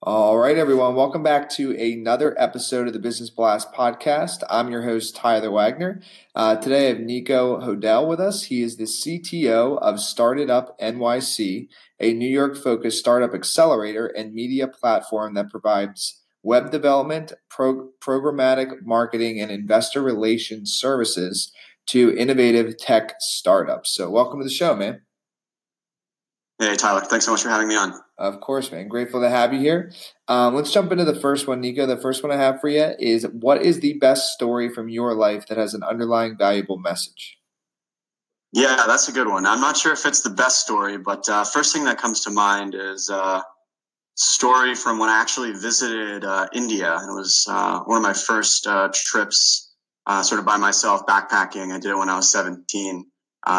All right, everyone. Welcome back to another episode of the Business Blast podcast. I'm your host, Tyler Wagner. Uh, today I have Nico Hodel with us. He is the CTO of Started Up NYC, a New York focused startup accelerator and media platform that provides web development, pro- programmatic marketing, and investor relations services to innovative tech startups. So, welcome to the show, man. Hey, Tyler. Thanks so much for having me on. Of course, man. Grateful to have you here. Um, let's jump into the first one, Nico. The first one I have for you is what is the best story from your life that has an underlying valuable message? Yeah, that's a good one. I'm not sure if it's the best story, but uh, first thing that comes to mind is a uh, story from when I actually visited uh, India. It was uh, one of my first uh, trips, uh, sort of by myself, backpacking. I did it when I was 17,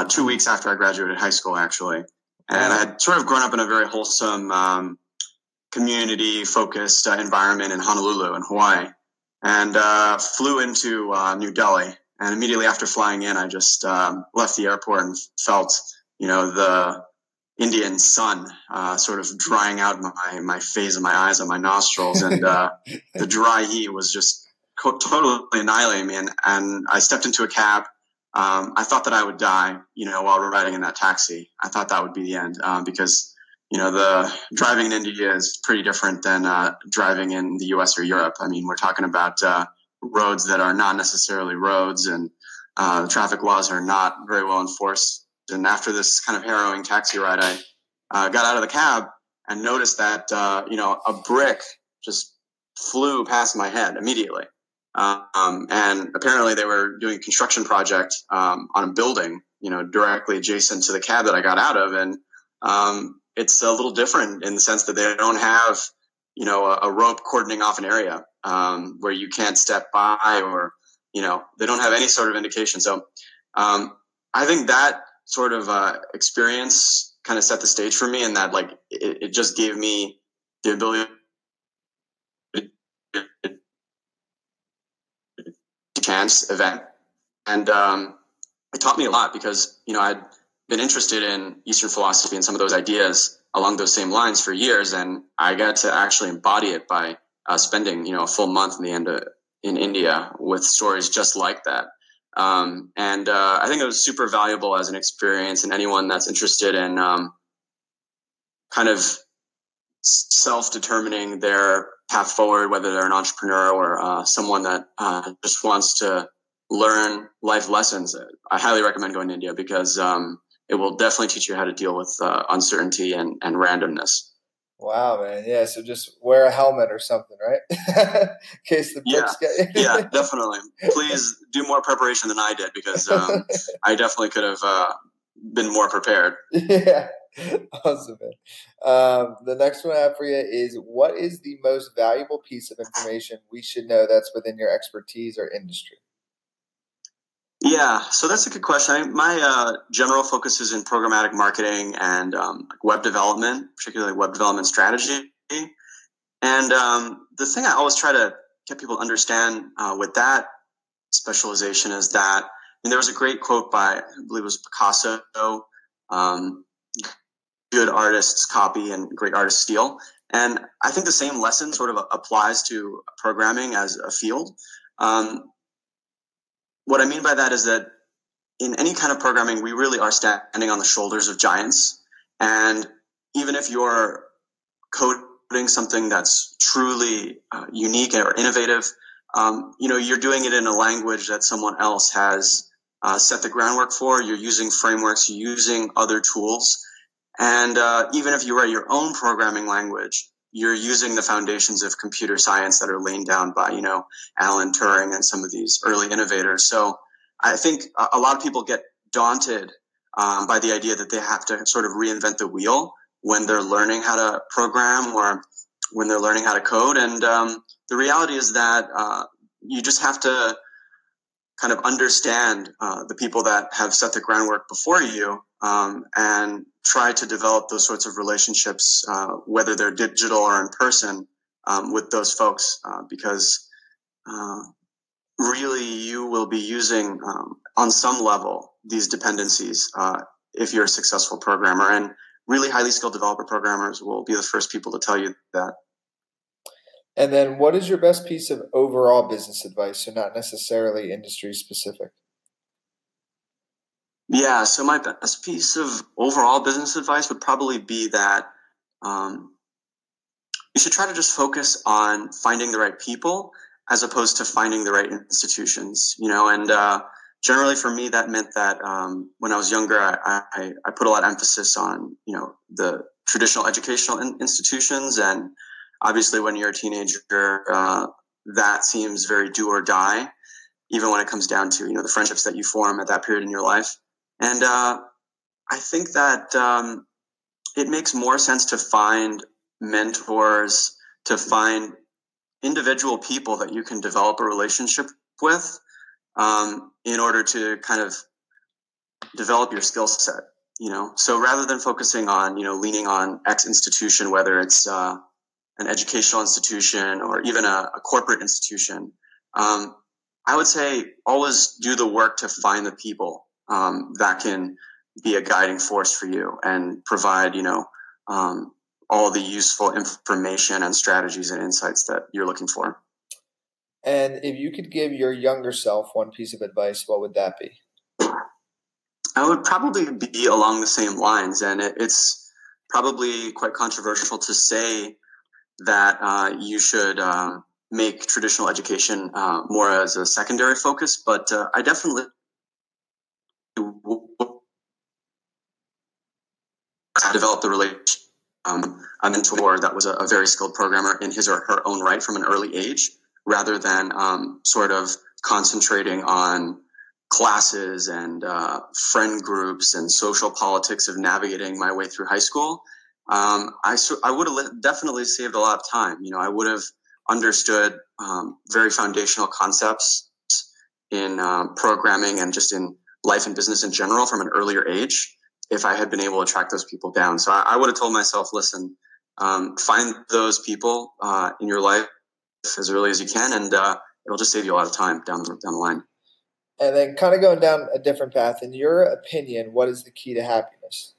two weeks after I graduated high school, actually. And I had sort of grown up in a very wholesome, um, community focused uh, environment in Honolulu in Hawaii and uh, flew into uh, New Delhi. And immediately after flying in, I just um, left the airport and felt, you know, the Indian sun uh, sort of drying out my, my face and my eyes and my nostrils. And uh, the dry heat was just totally annihilating me. And, and I stepped into a cab um, I thought that I would die, you know, while we're riding in that taxi. I thought that would be the end um, because, you know, the driving in India is pretty different than uh, driving in the U.S. or Europe. I mean, we're talking about uh, roads that are not necessarily roads, and uh, the traffic laws are not very well enforced. And after this kind of harrowing taxi ride, I uh, got out of the cab and noticed that, uh, you know, a brick just flew past my head immediately. Um, and apparently they were doing a construction project um, on a building, you know, directly adjacent to the cab that I got out of. And um, it's a little different in the sense that they don't have, you know, a, a rope cordoning off an area um, where you can't step by or, you know, they don't have any sort of indication. So um, I think that sort of uh, experience kind of set the stage for me and that like it, it just gave me the ability chance event. And um, it taught me a lot because, you know, I'd been interested in Eastern philosophy and some of those ideas along those same lines for years. And I got to actually embody it by uh, spending, you know, a full month in the end of, in India with stories just like that. Um, and uh, I think it was super valuable as an experience. And anyone that's interested in um, kind of self determining their path forward, whether they're an entrepreneur or uh, someone that uh, just wants to learn life lessons, I highly recommend going to India because um, it will definitely teach you how to deal with uh, uncertainty and, and randomness. Wow, man. Yeah. So just wear a helmet or something, right? in case the yeah. get Yeah, definitely. Please do more preparation than I did because um, I definitely could have uh, been more prepared. Yeah. awesome, man. Um, the next one I have for you is what is the most valuable piece of information we should know that's within your expertise or industry? Yeah, so that's a good question. I, my uh, general focus is in programmatic marketing and um, web development, particularly web development strategy. And um, the thing I always try to get people to understand uh, with that specialization is that mean, there was a great quote by, I believe it was Picasso, um, good artists copy and great artists steal. And I think the same lesson sort of applies to programming as a field. Um, what I mean by that is that in any kind of programming, we really are standing on the shoulders of giants. And even if you're coding something that's truly uh, unique or innovative, um, you know, you're doing it in a language that someone else has uh, set the groundwork for. You're using frameworks, you're using other tools. And uh, even if you write your own programming language, you're using the foundations of computer science that are laid down by, you know, Alan Turing and some of these early innovators. So I think a lot of people get daunted um, by the idea that they have to sort of reinvent the wheel when they're learning how to program or when they're learning how to code. And um, the reality is that uh, you just have to kind of understand uh, the people that have set the groundwork before you um, and try to develop those sorts of relationships, uh, whether they're digital or in person, um, with those folks, uh, because uh, really you will be using um, on some level these dependencies uh, if you're a successful programmer. And really highly skilled developer programmers will be the first people to tell you that. And then, what is your best piece of overall business advice, so not necessarily industry specific? Yeah, so my best piece of overall business advice would probably be that um, you should try to just focus on finding the right people as opposed to finding the right institutions. You know, and uh, generally for me, that meant that um, when I was younger, I, I, I, put a lot of emphasis on you know the traditional educational in- institutions, and obviously when you're a teenager, uh, that seems very do or die. Even when it comes down to you know the friendships that you form at that period in your life, and uh, I think that um, it makes more sense to find mentors, to find individual people that you can develop a relationship with um, in order to kind of develop your skill set you know? So rather than focusing on you know leaning on x institution whether it's uh, an educational institution or even a, a corporate institution um, i would say always do the work to find the people um, that can be a guiding force for you and provide you know um, all the useful information and strategies and insights that you're looking for. And if you could give your younger self one piece of advice, what would that be? I would probably be along the same lines, and it, it's probably quite controversial to say that uh, you should uh, make traditional education uh, more as a secondary focus, but uh, I definitely develop the relationship um, a mentor that was a, a, very skilled programmer in his or her own right from an early age, rather than um, sort of concentrating on classes and uh, friend groups and social politics of navigating my way through high school. Um, I, I would have definitely saved a lot of time. You know, I would have understood um, very foundational concepts in uh, programming and just in life and business in general from an earlier age if I had been able to track those people down. So I, I would have told myself, listen, um, find those people uh, in your life as early as you can, and uh, it'll just save you a lot of time down the, down the line. And then, kind of going down a different path. In your opinion, what is the key to happiness?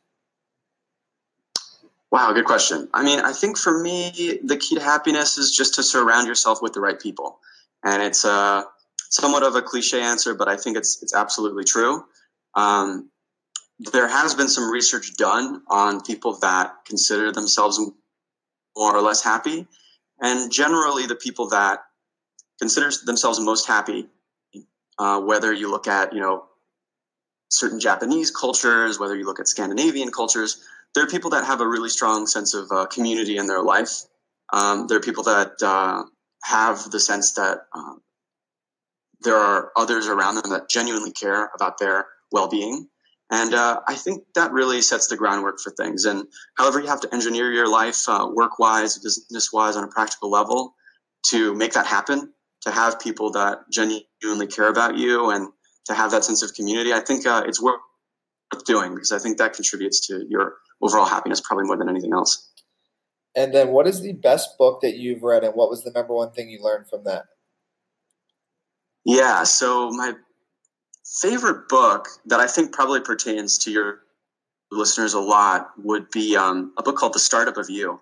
Wow, good question. I mean, I think for me, the key to happiness is just to surround yourself with the right people, and it's uh, somewhat of a cliche answer, but I think it's it's absolutely true. Um, there has been some research done on people that consider themselves more or less happy. And generally, the people that consider themselves most happy, uh, whether you look at, you know, certain Japanese cultures, whether you look at Scandinavian cultures, there are people that have a really strong sense of uh, community in their life. Um, there are people that uh, have the sense that uh, there are others around them that genuinely care about their well-being. And uh, I think that really sets the groundwork for things. And however you have to engineer your life, uh, work wise, business wise, on a practical level, to make that happen, to have people that genuinely care about you, and to have that sense of community, I think uh, it's worth doing because I think that contributes to your overall happiness probably more than anything else. And then, what is the best book that you've read, and what was the number one thing you learned from that? Yeah, so my favorite book that I think probably pertains to your listeners a lot would be um, a book called The Startup of You.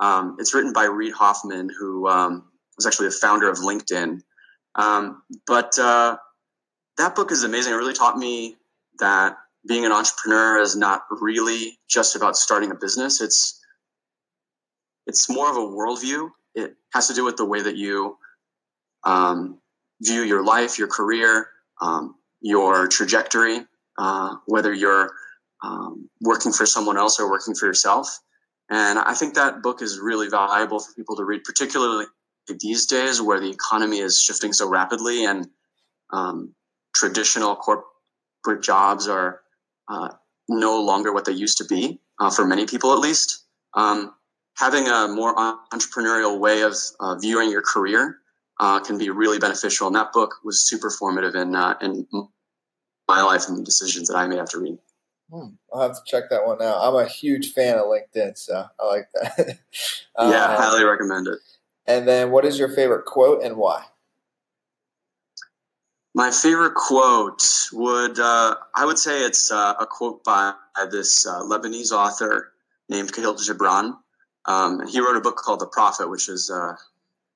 Um, it's written by Reid Hoffman, who um, was actually the founder of LinkedIn. Um, but uh, that book is amazing. It really taught me that being an entrepreneur is not really just about starting a business. It's it's more of a worldview. It has to do with the way that you um, view your life, your career, um, your trajectory, uh, whether you're um, working for someone else or working for yourself. And I think that book is really valuable for people to read, particularly these days where the economy is shifting so rapidly and um, traditional corporate jobs are uh, no longer what they used to be uh, for many people, at least. Um, having a more entrepreneurial way of uh, viewing your career uh, can be really beneficial. And that book was super formative in uh, in my life and the decisions that I made after reading. Hmm. I'll have to check that one out. I'm a huge fan of LinkedIn, so I like that. yeah, um, highly recommend it. And then, what is your favorite quote and why? My favorite quote would uh, I would say it's uh, a quote by this uh, Lebanese author named Kahlil Gibran. Um, he wrote a book called The Prophet, which is uh,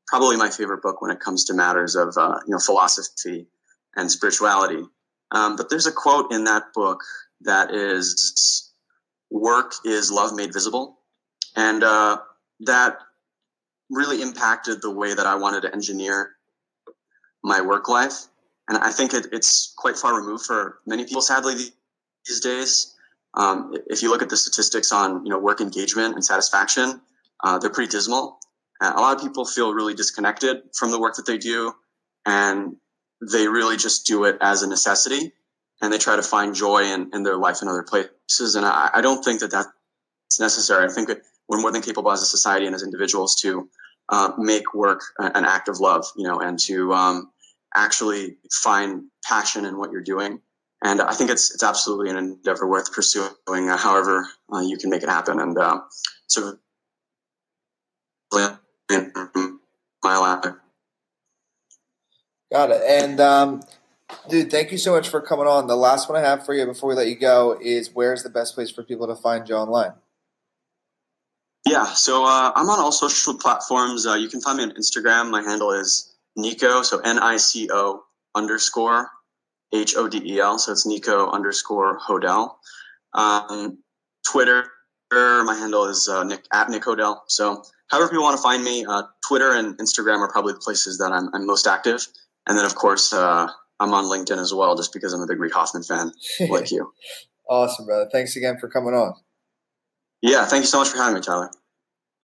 probably my favorite book when it comes to matters of uh, you know philosophy and spirituality. Um, but there's a quote in that book that is "Work is love made visible," and uh, that really impacted the way that I wanted to engineer my work life and I think it, it's quite far removed for many people, sadly, these days. Um, if you look at the statistics on you know work engagement and satisfaction, uh, they're pretty dismal. A lot of people feel really disconnected from the work that they do, and they really just do it as a necessity, and they try to find joy in, in their life in other places. And I, I don't think that that's necessary. I think that we're more than capable as a society and as individuals to uh, make work an act of love, you know, and to um, actually find passion in what you're doing. And I think it's it's absolutely an endeavor worth pursuing, uh, however uh, you can make it happen. And uh, so, my life. Got it. And um, dude, thank you so much for coming on. The last one I have for you before we let you go is where's the best place for people to find you online? Yeah, so uh, I'm on all social platforms. Uh, you can find me on Instagram. My handle is Nico, so N I C O underscore H O D E L. So it's Nico underscore Hodel. Um, Twitter, my handle is uh, Nick at Nick Hodel. So however people want to find me, uh, Twitter and Instagram are probably the places that I'm, I'm most active. And then of course, uh, I'm on LinkedIn as well, just because I'm a big Reid Hoffman fan, like you. Awesome, brother. Thanks again for coming on. Yeah, thank you so much for having me, Tyler.